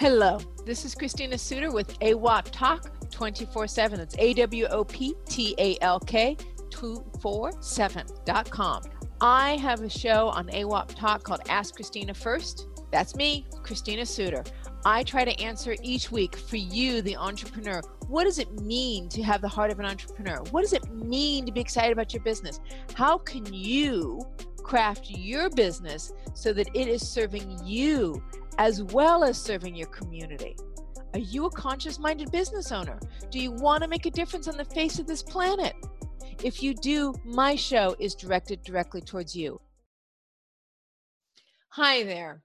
Hello, this is Christina Suter with AWOP Talk 24 7. It's A W O P T A L K 247.com. I have a show on AWOP Talk called Ask Christina First. That's me, Christina Suter. I try to answer each week for you, the entrepreneur. What does it mean to have the heart of an entrepreneur? What does it mean to be excited about your business? How can you craft your business so that it is serving you as well as serving your community? Are you a conscious minded business owner? Do you want to make a difference on the face of this planet? If you do, my show is directed directly towards you. Hi there.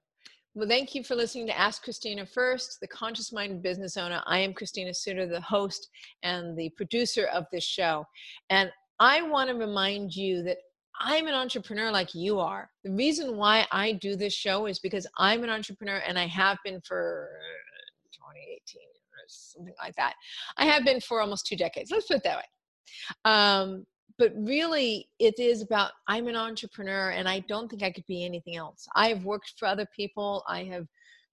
Well, thank you for listening to Ask Christina First, the conscious minded business owner. I am Christina Suter, the host and the producer of this show. And I want to remind you that I'm an entrepreneur like you are. The reason why I do this show is because I'm an entrepreneur and I have been for 2018 or something like that. I have been for almost two decades. Let's put it that way. Um, but really, it is about I'm an entrepreneur and I don't think I could be anything else. I've worked for other people, I have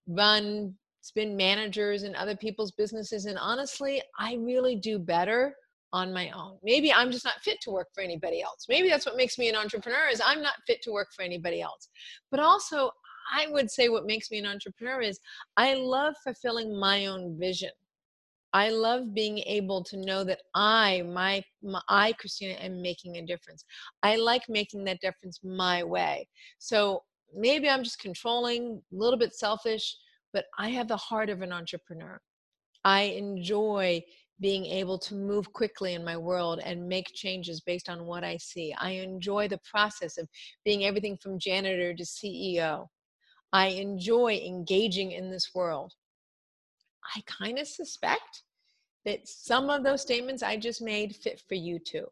run, been managers in other people's businesses, and honestly, I really do better on my own. Maybe I'm just not fit to work for anybody else. Maybe that's what makes me an entrepreneur is I'm not fit to work for anybody else. But also I would say what makes me an entrepreneur is I love fulfilling my own vision. I love being able to know that I, my, my, I, Christina, am making a difference. I like making that difference my way. So maybe I'm just controlling, a little bit selfish, but I have the heart of an entrepreneur. I enjoy being able to move quickly in my world and make changes based on what I see. I enjoy the process of being everything from janitor to CEO. I enjoy engaging in this world. I kind of suspect that some of those statements I just made fit for you too.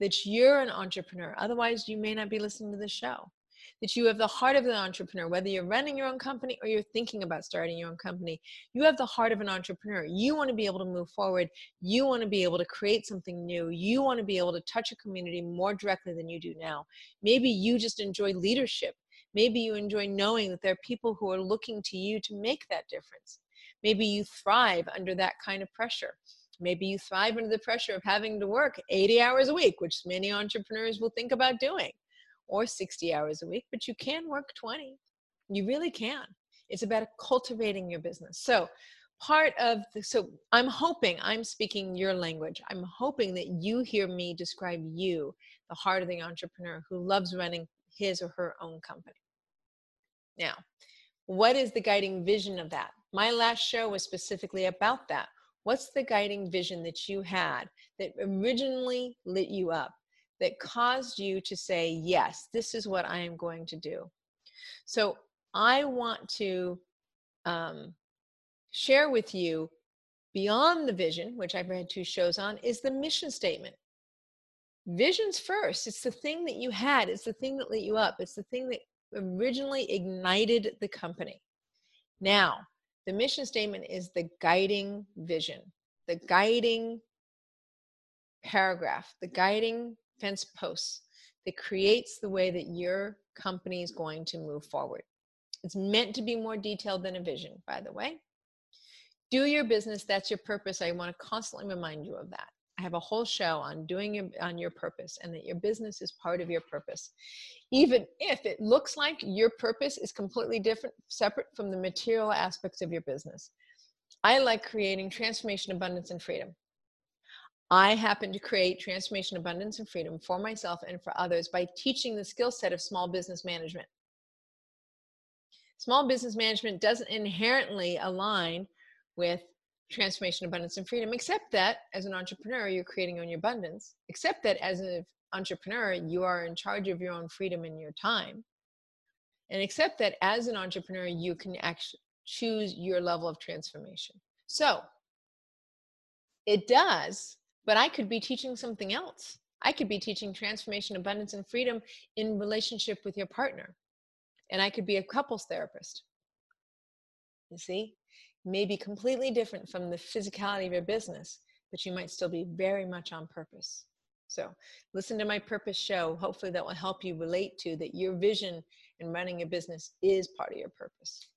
That you're an entrepreneur. Otherwise, you may not be listening to the show that you have the heart of an entrepreneur, whether you're running your own company or you're thinking about starting your own company. You have the heart of an entrepreneur. You want to be able to move forward. You want to be able to create something new. You want to be able to touch a community more directly than you do now. Maybe you just enjoy leadership. Maybe you enjoy knowing that there are people who are looking to you to make that difference. Maybe you thrive under that kind of pressure. Maybe you thrive under the pressure of having to work 80 hours a week, which many entrepreneurs will think about doing or 60 hours a week, but you can work 20. You really can. It's about cultivating your business. So, part of the, so I'm hoping I'm speaking your language. I'm hoping that you hear me describe you, the heart of the entrepreneur who loves running his or her own company. Now, what is the guiding vision of that? My last show was specifically about that. What's the guiding vision that you had that originally lit you up? That caused you to say, yes, this is what I am going to do. So I want to um, share with you beyond the vision, which I've read two shows on, is the mission statement. Vision's first. It's the thing that you had, it's the thing that lit you up, it's the thing that originally ignited the company. Now, the mission statement is the guiding vision, the guiding paragraph, the guiding fence posts that creates the way that your company is going to move forward. It's meant to be more detailed than a vision, by the way. Do your business, that's your purpose. I want to constantly remind you of that. I have a whole show on doing your, on your purpose and that your business is part of your purpose. Even if it looks like your purpose is completely different, separate from the material aspects of your business. I like creating transformation, abundance, and freedom. I happen to create transformation, abundance, and freedom for myself and for others by teaching the skill set of small business management. Small business management doesn't inherently align with transformation, abundance, and freedom, except that as an entrepreneur, you're creating your abundance, except that as an entrepreneur, you are in charge of your own freedom and your time. And except that as an entrepreneur, you can actually choose your level of transformation. So it does, but I could be teaching something else. I could be teaching transformation, abundance, and freedom in relationship with your partner. And I could be a couples therapist. You see? may be completely different from the physicality of your business, but you might still be very much on purpose. So, listen to my purpose show. Hopefully, that will help you relate to that your vision in running a business is part of your purpose.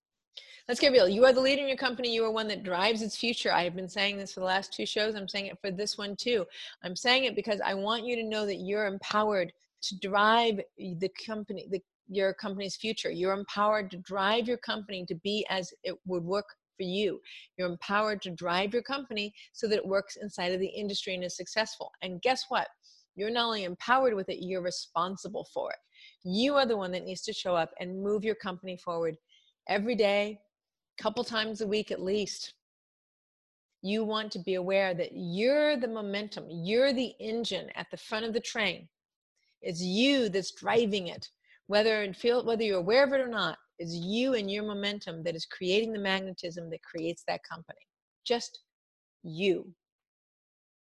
Let's get real. You are the leader in your company. You are one that drives its future. I have been saying this for the last two shows. I'm saying it for this one too. I'm saying it because I want you to know that you're empowered to drive the company, the, your company's future. You're empowered to drive your company to be as it would work for you. You're empowered to drive your company so that it works inside of the industry and is successful. And guess what? You're not only empowered with it, you're responsible for it. You are the one that needs to show up and move your company forward every day, couple times a week at least. You want to be aware that you're the momentum, you're the engine at the front of the train. It's you that's driving it, whether it feel whether you're aware of it or not It's you and your momentum that is creating the magnetism that creates that company. Just you.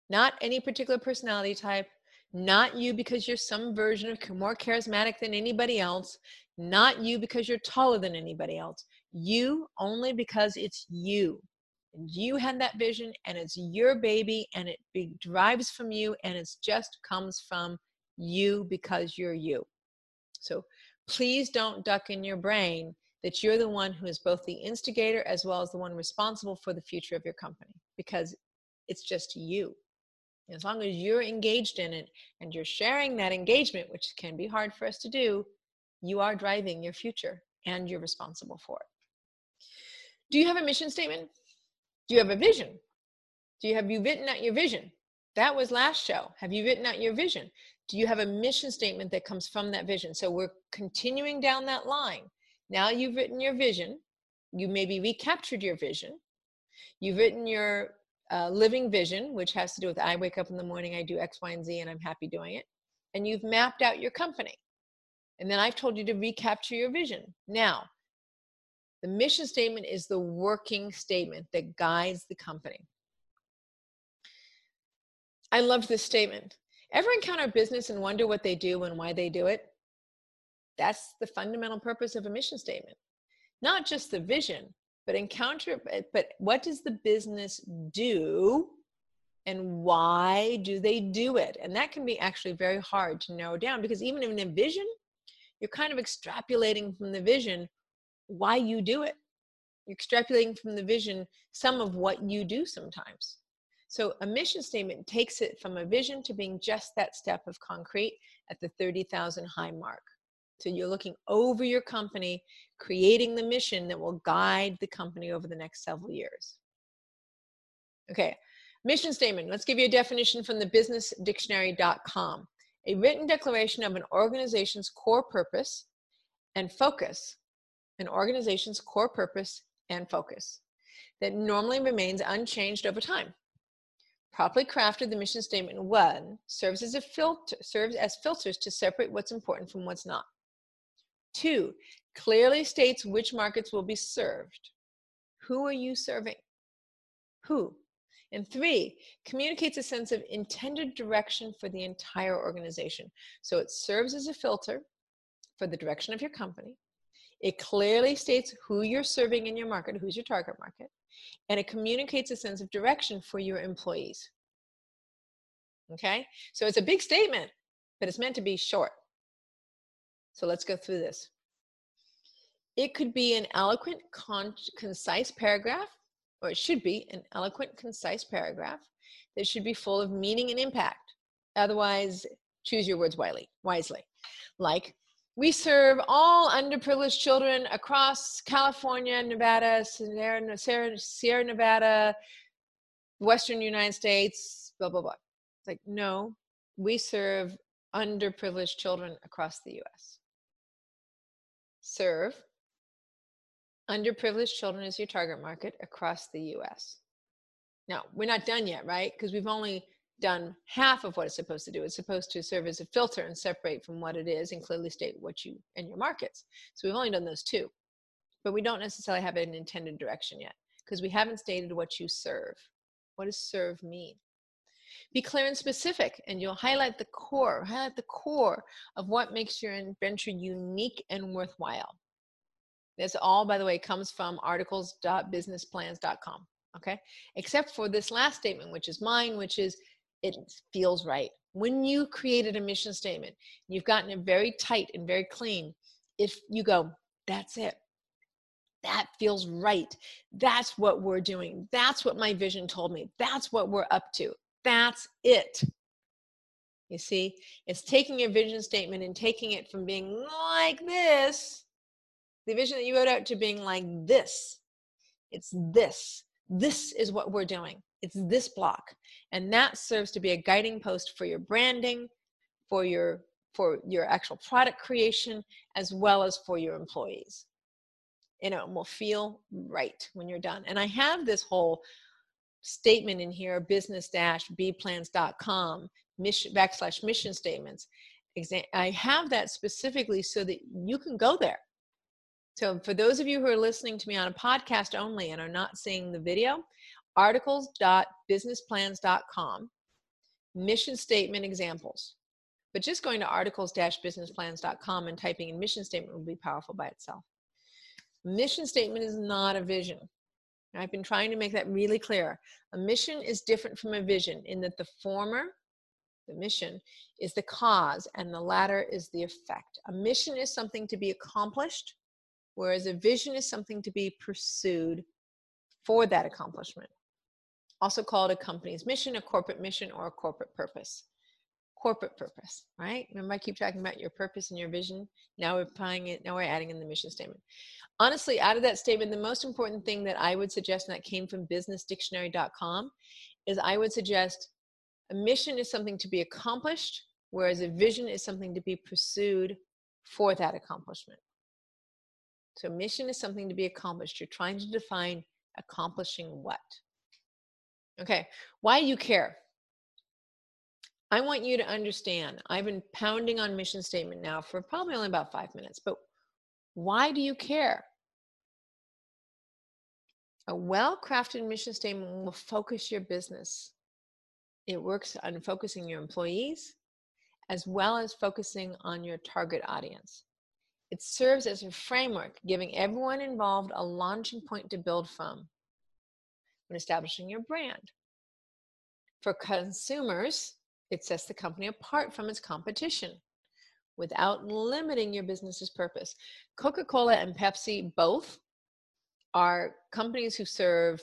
Not any particular personality type, not you because you're some version of more charismatic than anybody else, not you because you're taller than anybody else. You only because it's you. And you had that vision and it's your baby and it be, drives from you and it just comes from you because you're you. So please don't duck in your brain that you're the one who is both the instigator as well as the one responsible for the future of your company because it's just you. As long as you're engaged in it and you're sharing that engagement, which can be hard for us to do, you are driving your future and you're responsible for it. Do you have a mission statement? Do you have a vision? Do you have you written out your vision? That was last show. Have you written out your vision? do you have a mission statement that comes from that vision? So we're continuing down that line. Now you've written your vision. You maybe recaptured your vision. You've written your uh, living vision, which has to do with I wake up in the morning, I do X, Y, and Z, and I'm happy doing it. And you've mapped out your company. And then I've told you to recapture your vision. Now, the mission statement is the working statement that guides the company. I love this statement. Ever encounter business and wonder what they do and why they do it? That's the fundamental purpose of a mission statement. Not just the vision, but encounter but what does the business do and why do they do it? And that can be actually very hard to narrow down because even in a vision, you're kind of extrapolating from the vision why you do it. You're extrapolating from the vision some of what you do sometimes. So a mission statement takes it from a vision to being just that step of concrete at the 30,000 high mark. So you're looking over your company, creating the mission that will guide the company over the next several years. Okay, mission statement. Let's give you a definition from the businessdictionary.com. A written declaration of an organization's core purpose and focus, an organization's core purpose and focus that normally remains unchanged over time. Properly crafted, the mission statement one serves as a filter, serves as filters to separate what's important from what's not. Two, clearly states which markets will be served. Who are you serving? Who? And three, communicates a sense of intended direction for the entire organization. So it serves as a filter for the direction of your company. It clearly states who you're serving in your market, who's your target market and it communicates a sense of direction for your employees. Okay, so it's a big statement, but it's meant to be short. So let's go through this. It could be an eloquent, con- concise paragraph, or it should be an eloquent, concise paragraph that should be full of meaning and impact. Otherwise, choose your words wisely. Wisely, like we serve all underprivileged children across California, Nevada, Sierra, Sierra Nevada, Western United States, blah blah blah. It's like no, we serve underprivileged children across the U.S. Serve underprivileged children as your target market across the US. Now, we're not done yet, right? Because we've only done half of what it's supposed to do. It's supposed to serve as a filter and separate from what it is and clearly state what you and your markets. So we've only done those two. But we don't necessarily have an intended direction yet because we haven't stated what you serve. What does serve mean? Be clear and specific, and you'll highlight the core, highlight the core of what makes your adventure unique and worthwhile. This all, by the way, comes from articles.businessplans.com. Okay. Except for this last statement, which is mine, which is it feels right. When you created a mission statement, you've gotten it very tight and very clean. If you go, that's it. That feels right. That's what we're doing. That's what my vision told me. That's what we're up to. That's it. You see, it's taking your vision statement and taking it from being like this the vision that you wrote out to being like this. It's this. This is what we're doing. It's this block. And that serves to be a guiding post for your branding, for your for your actual product creation, as well as for your employees. You know, will feel right when you're done. And I have this whole statement in here, business-bplans.com, mission backslash mission statements. I have that specifically so that you can go there so, for those of you who are listening to me on a podcast only and are not seeing the video, articles.businessplans.com, mission statement examples. But just going to articles-businessplans.com and typing in mission statement will be powerful by itself. Mission statement is not a vision. I've been trying to make that really clear. A mission is different from a vision in that the former, the mission, is the cause and the latter is the effect. A mission is something to be accomplished whereas a vision is something to be pursued for that accomplishment. Also called a company's mission, a corporate mission, or a corporate purpose. Corporate purpose, right? Remember, I keep talking about your purpose and your vision. Now we're applying it, now we're adding in the mission statement. Honestly, out of that statement, the most important thing that I would suggest, and that came from businessdictionary.com, is I would suggest a mission is something to be accomplished, whereas a vision is something to be pursued for that accomplishment. So, mission is something to be accomplished. You're trying to define accomplishing what. Okay, why do you care? I want you to understand. I've been pounding on mission statement now for probably only about five minutes, but why do you care? A well crafted mission statement will focus your business. It works on focusing your employees as well as focusing on your target audience. It serves as a framework, giving everyone involved a launching point to build from when establishing your brand. For consumers, it sets the company apart from its competition without limiting your business's purpose. Coca Cola and Pepsi both are companies who serve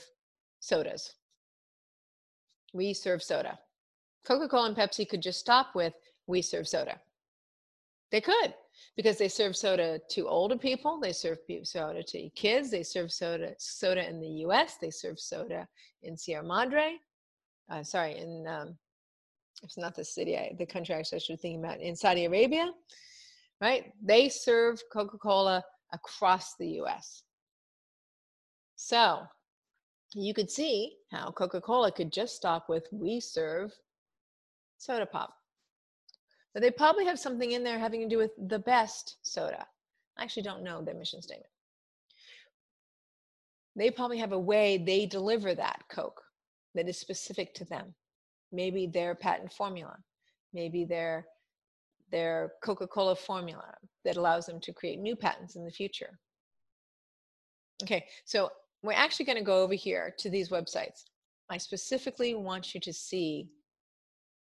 sodas. We serve soda. Coca Cola and Pepsi could just stop with, we serve soda. They could because they serve soda to older people, they serve soda to kids, they serve soda soda in the U.S., they serve soda in Sierra Madre. Uh, sorry, in um, it's not the city, I, the country I should be thinking about in Saudi Arabia, right? They serve Coca-Cola across the U.S. So you could see how Coca-Cola could just stop with "We serve soda pop." But they probably have something in there having to do with the best soda. I actually don't know their mission statement. They probably have a way they deliver that Coke that is specific to them. Maybe their patent formula, maybe their their Coca-Cola formula that allows them to create new patents in the future. Okay, so we're actually going to go over here to these websites. I specifically want you to see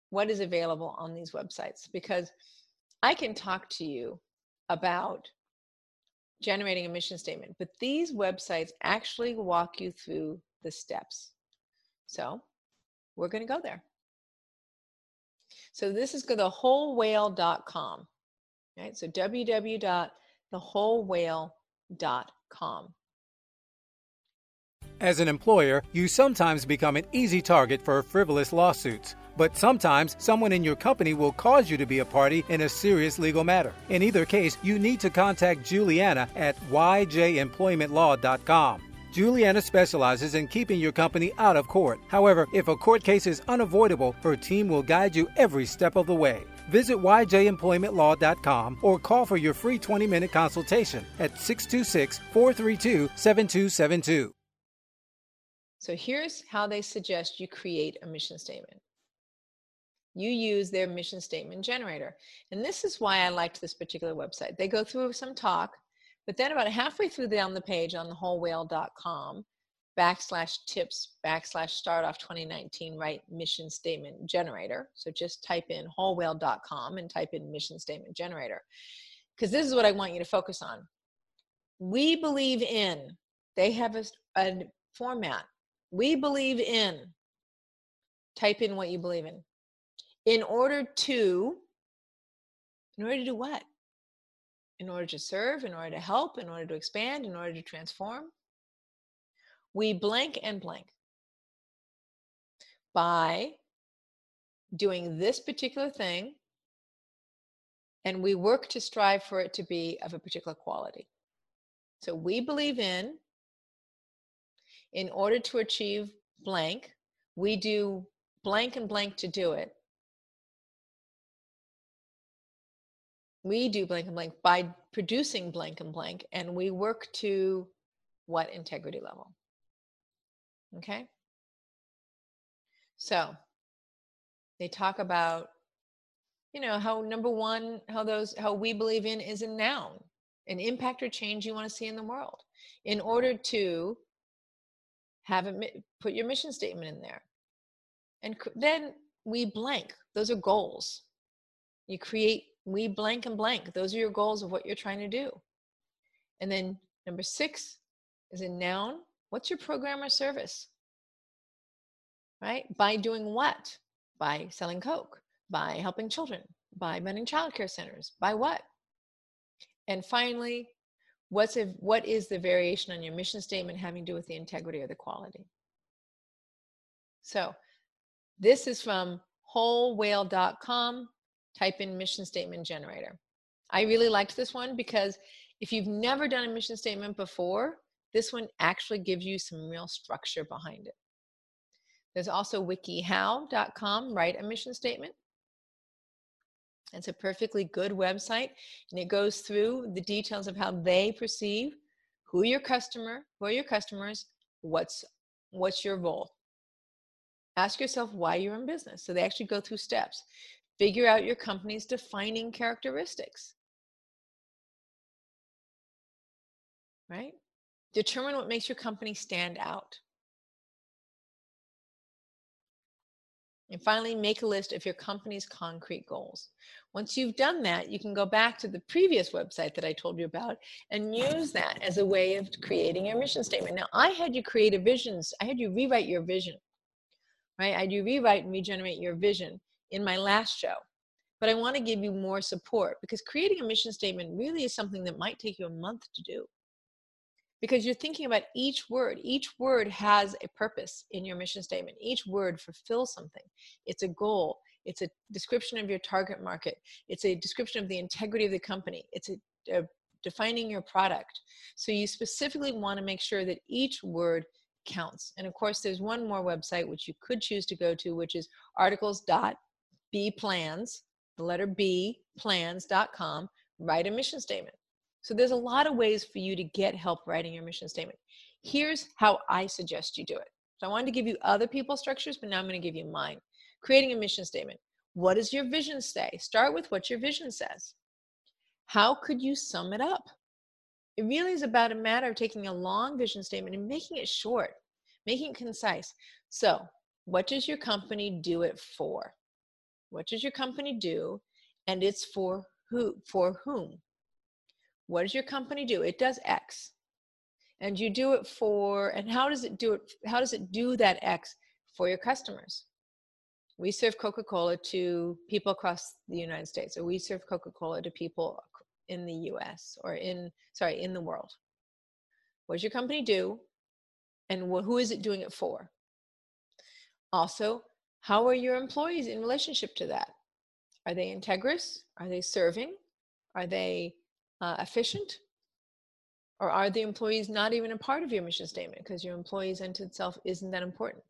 what is available on these websites because I can talk to you about generating a mission statement, but these websites actually walk you through the steps. So we're going to go there. So this is the thewholewhale.com. Right? So www.thewholewhale.com. As an employer, you sometimes become an easy target for frivolous lawsuits. But sometimes someone in your company will cause you to be a party in a serious legal matter. In either case, you need to contact Juliana at yjemploymentlaw.com. Juliana specializes in keeping your company out of court. However, if a court case is unavoidable, her team will guide you every step of the way. Visit yjemploymentlaw.com or call for your free 20 minute consultation at 626 432 7272. So here's how they suggest you create a mission statement. You use their mission statement generator. And this is why I liked this particular website. They go through some talk, but then about halfway through down the page on thewholewhale.com, backslash tips backslash start off 2019 write mission statement generator. So just type in wholewhale.com and type in mission statement generator. Because this is what i want you to focus on. We believe in they have a, a format. We believe in type in what you believe in. In order to in order to do what in order to serve, in order to help, in order to expand, in order to transform. We blank and blank by doing this particular thing, and we work to strive for it to be of a particular quality. So we believe in, in order to achieve blank, we do blank and blank to do it. We do blank and blank by producing blank and blank and we work to what integrity level? Okay? So they talk about you know how number one how those how we believe in is a noun an impact or change you want to see in the world. In order to have it put your mission statement in there. And then we blank. Those are goals. You create we blank and blank. Those are your goals of what you're trying to do. And then number six is a noun. What's your program or service? Right? By doing what? By selling Coke, by helping children, by running childcare centers, by what? And finally, what's a, what is the variation on your mission statement having to do with the integrity or the quality? So this is from wholewhale.com type in mission statement generator. I really liked this one because if you've never done a mission statement before, this one actually gives you some real structure behind it. There's also wikihow.com, write a mission statement. It's a perfectly good website and it goes through the details of how they perceive who your customer, who are your customers, what's what's your role. Ask yourself why you're in business. So they actually go through steps. Figure out your company's defining characteristics. Right? Determine what makes your company stand out. And finally, make a list of your company's concrete goals. Once you've done that, you can go back to the previous website that I told you about and use that as a way of creating your mission statement. Now, I had you create a vision, I had you rewrite your vision, right? I had you rewrite and regenerate your vision in my last show. But I want to give you more support because creating a mission statement really is something that might take you a month to do. Because you're thinking about each word. Each word has a purpose in your mission statement. Each word fulfills something. It's a goal. It's a description of your target market. It's a description of the integrity of the company. It's a, a defining your product. So you specifically want to make sure that each word counts. And of course, there's one more website which you could choose to go to, which is articles.com B plans, the letter B, plans.com, write a mission statement. So there's a lot of ways for you to get help writing your mission statement. Here's how I suggest you do it. So I wanted to give you other people's structures, but now I'm going to give you mine. Creating a mission statement. What does your vision say? Start with what your vision says. How could you sum it up? It really is about a matter of taking a long vision statement and making it short, making it concise. So, what does your company do it for? What does your company do? And it's for who for whom? What does your company do? It does X. And you do it for and how does it do it how does it do that X for your customers? we serve Coca Cola to people across the United States, or we serve Coca Cola to people in the US or in, sorry, in the world. What does your company do? And who is it doing it for? Also, how are your employees in relationship to that? Are they integrous? Are they serving? Are they uh, efficient? Or are the employees not even a part of your mission statement because your employees unto itself isn't that important?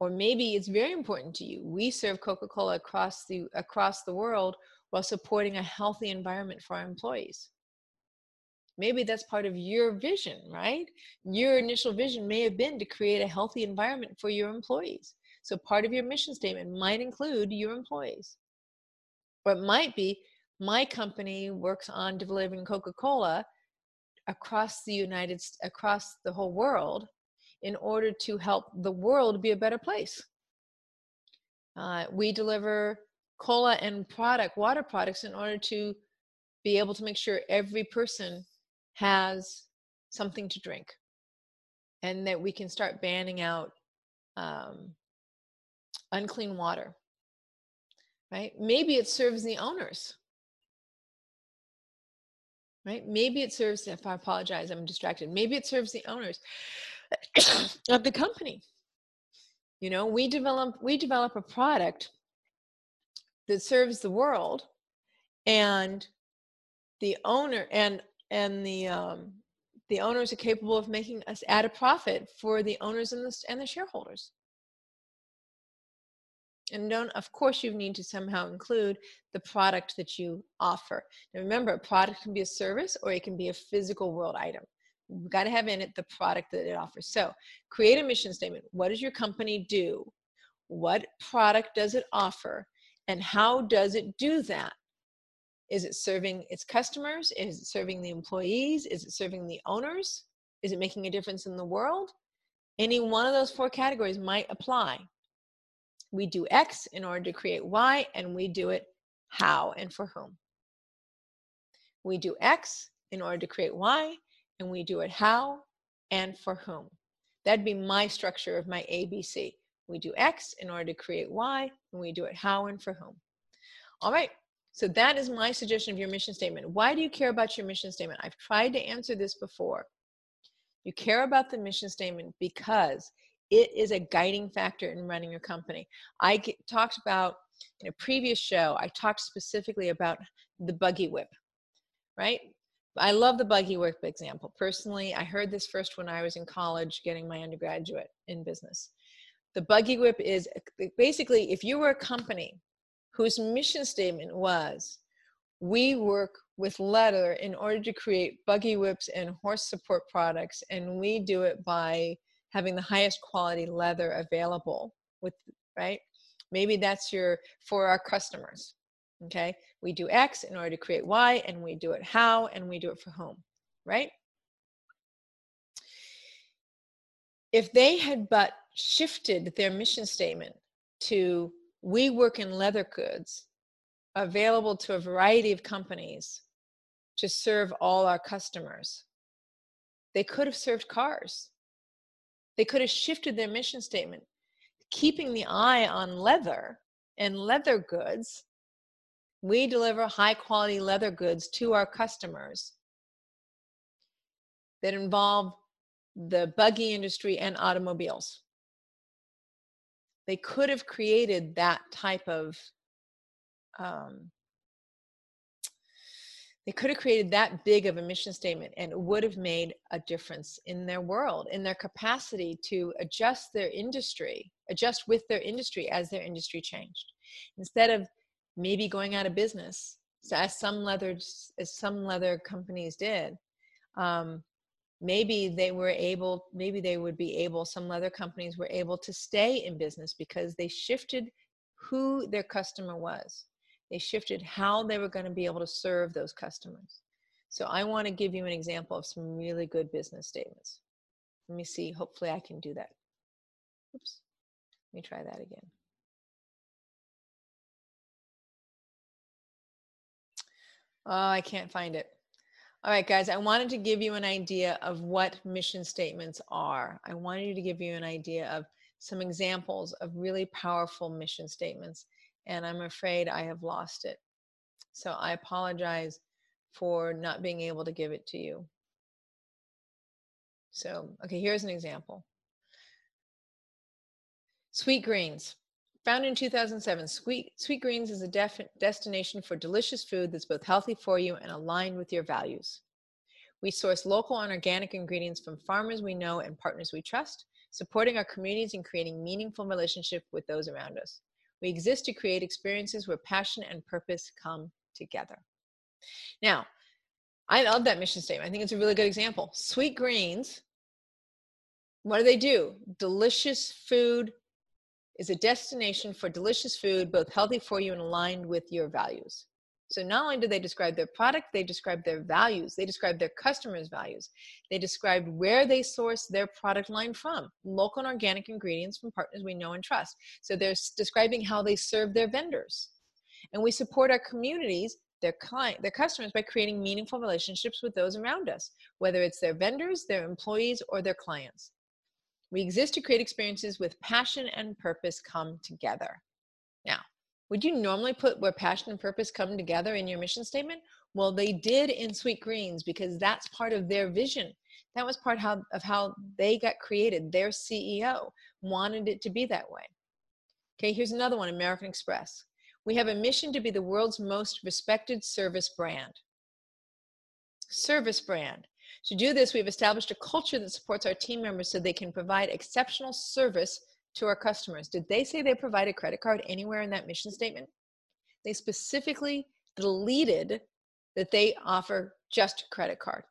Or maybe it's very important to you. We serve Coca-Cola across the across the world while supporting a healthy environment for our employees. Maybe that's part of your vision, right? Your initial vision may have been to create a healthy environment for your employees. So part of your mission statement might include your employees. Or it might be my company works on delivering Coca-Cola across the United across the whole world in order to help the world be a better place. Uh, we deliver cola and product water products in order to be able to make sure every person has something to drink and that we can start banning out um, unclean water right maybe it serves the owners right? Maybe it serves, if I apologize, I'm distracted. Maybe it serves the owners of the company. You know, we develop we develop a product that serves the world, and the owner and and the um, the owners are capable of making us add a profit for the owners and the and the shareholders and don't of course you need to somehow include the product that you offer. Now remember a product can be a service or it can be a physical world item. You've got to have in it the product that it offers. So create a mission statement. What does your company do? What product does it offer? And how does it do that? Is it serving its customers? Is it serving the employees? Is it serving the owners? Is it making a difference in the world? Any one of those four categories might apply we do X in order to create Y, and we do it how and for whom. We do X in order to create Y, and we do it how and for whom. That'd be my structure of my ABC. We do X in order to create Y, and we do it how and for whom. All right, so that is my suggestion of your mission statement. Why do you care about your mission statement? I've tried to answer this before. You care about the mission statement because it is a guiding factor in running your company. I get, talked about in a previous show, I talked specifically about the buggy whip, right? I love the buggy whip example. Personally, I heard this first when I was in college getting my undergraduate in business. The buggy whip is basically if you were a company whose mission statement was we work with leather in order to create buggy whips and horse support products, and we do it by having the highest quality leather available with right? Maybe that's your for our customers okay? We do x in order to create y and we do it how and we do it for whom right? If they had but shifted their mission statement to we work in leather goods available to a variety of companies to serve all our customers they could have served cars they could have shifted their mission statement, keeping the eye on leather and leather goods. We deliver high quality leather goods to our customers that involve the buggy industry and automobiles. They could have created that type of um, they could have created that big of a mission statement and it would have made a difference in their world in their capacity to adjust their industry adjust with their industry as their industry changed. Instead of maybe going out of business so as some leather as some leather companies did um, maybe they were able maybe they would be able some leather companies were able to stay in business because they shifted who their customer was they shifted how they were going to be able to serve those customers. So I want to give you an example of some really good business statements. Let me see. Hopefully I can do that. Oops. Let me try that again. Oh, I can't find it. All right, guys, I wanted to give you an idea of what mission statements are. I wanted to give you an idea of some examples of really powerful mission statements, and I'm afraid I have lost it. So I apologize for not being able to give it to you. So, okay, here's an example. Sweet Greens. Founded in 2007, Sweet, Sweet Greens is a def- destination for delicious food that's both healthy for you and aligned with your values. We source local and organic ingredients from farmers we know and partners we trust, supporting our communities and creating meaningful relationship with those around us. We exist to create experiences where passion and purpose come together. Now, I love that mission statement. I think it's a really good example. Sweet Greens, what do they do? Delicious food is a destination for delicious food, both healthy for you and aligned with your values. So not only do they describe their product, they describe their values. They describe their customers' values. They describe where they source their product line from, local and organic ingredients from partners we know and trust. So they're describing how they serve their vendors. And we support our communities, their client, their customers by creating meaningful relationships with those around us, whether it's their vendors, their employees, or their clients. We exist to create experiences with passion and purpose come together. Would you normally put where passion and purpose come together in your mission statement? Well, they did in Sweet Greens because that's part of their vision. That was part how, of how they got created. Their CEO wanted it to be that way. Okay, here's another one American Express. We have a mission to be the world's most respected service brand. Service brand. To do this, we've established a culture that supports our team members so they can provide exceptional service to our customers. Did they say they provide a credit card anywhere in that mission statement? They specifically deleted that they offer just credit card.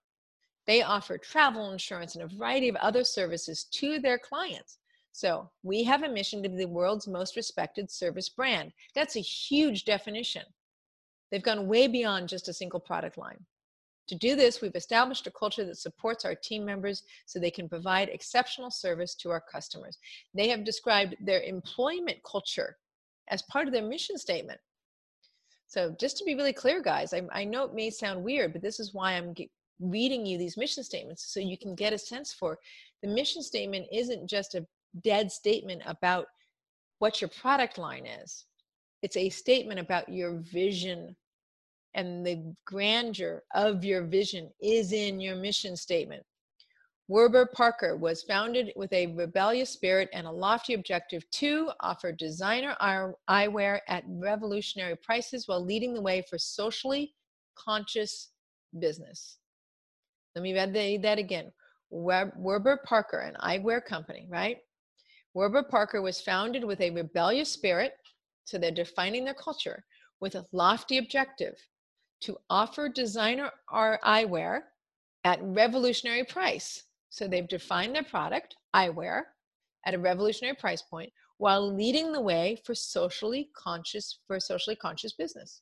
They offer travel insurance and a variety of other services to their clients. So we have a mission to be the world's most respected service brand. That's a huge definition. They've gone way beyond just a single product line. To do this, we've established a culture that supports our team members so they can provide exceptional service to our customers. They have described their employment culture as part of their mission statement. So, just to be really clear, guys, I, I know it may sound weird, but this is why I'm reading you these mission statements so you can get a sense for the mission statement isn't just a dead statement about what your product line is, it's a statement about your vision and the grandeur of your vision is in your mission statement. Warby Parker was founded with a rebellious spirit and a lofty objective to offer designer eyewear at revolutionary prices while leading the way for socially conscious business. Let me read that again. Warby Parker, an eyewear company, right? Warby Parker was founded with a rebellious spirit, so they're defining their culture, with a lofty objective to offer designer eyewear at revolutionary price. So they've defined their product, eyewear, at a revolutionary price point while leading the way for socially conscious for socially conscious business.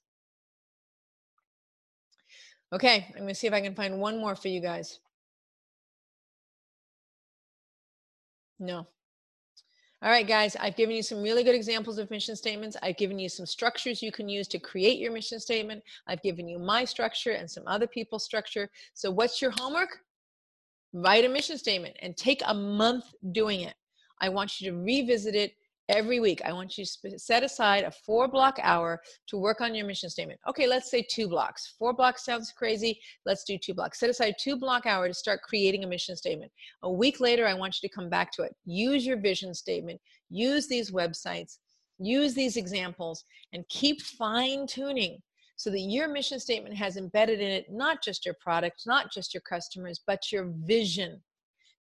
Okay, I'm going to see if I can find one more for you guys. No. All right, guys, I've given you some really good examples of mission statements. I've given you some structures you can use to create your mission statement. I've given you my structure and some other people's structure. So, what's your homework? Write a mission statement and take a month doing it. I want you to revisit it every week. I want you to set aside a four block hour to work on your mission statement. Okay, let's say two blocks. Four blocks sounds crazy. Let's do two blocks. Set aside two block hour to start creating a mission statement. A week later, I want you to come back to it. Use your vision statement. Use these websites. Use these examples and keep fine tuning so that your mission statement has embedded in it not just your product, not just your customers, but your vision.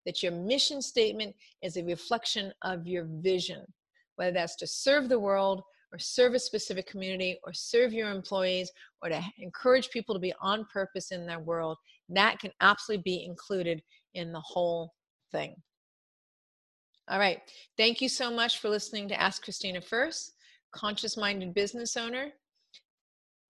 That your mission statement is a reflection of your vision whether that's to serve the world or serve a specific community or serve your employees or to encourage people to be on purpose in their world, that can absolutely be included in the whole thing. All right. Thank you so much for listening to Ask Christina First, conscious minded business owner,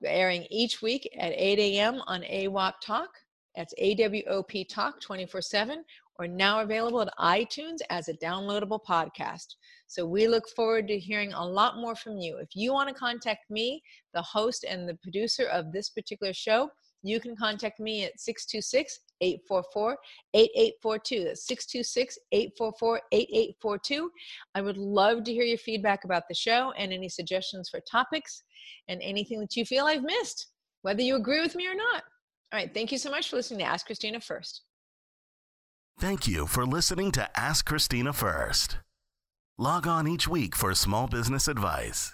airing each week at 8 a.m. on AWOP Talk. That's AWOP Talk 24 7, or now available at iTunes as a downloadable podcast. So we look forward to hearing a lot more from you. If you want to contact me, the host and the producer of this particular show, you can contact me at 626 844 8842. That's 626 844 8842. I would love to hear your feedback about the show and any suggestions for topics and anything that you feel I've missed, whether you agree with me or not. All right. Thank you so much for listening to Ask Christina First. Thank you for listening to Ask Christina First. Log on each week for small business advice.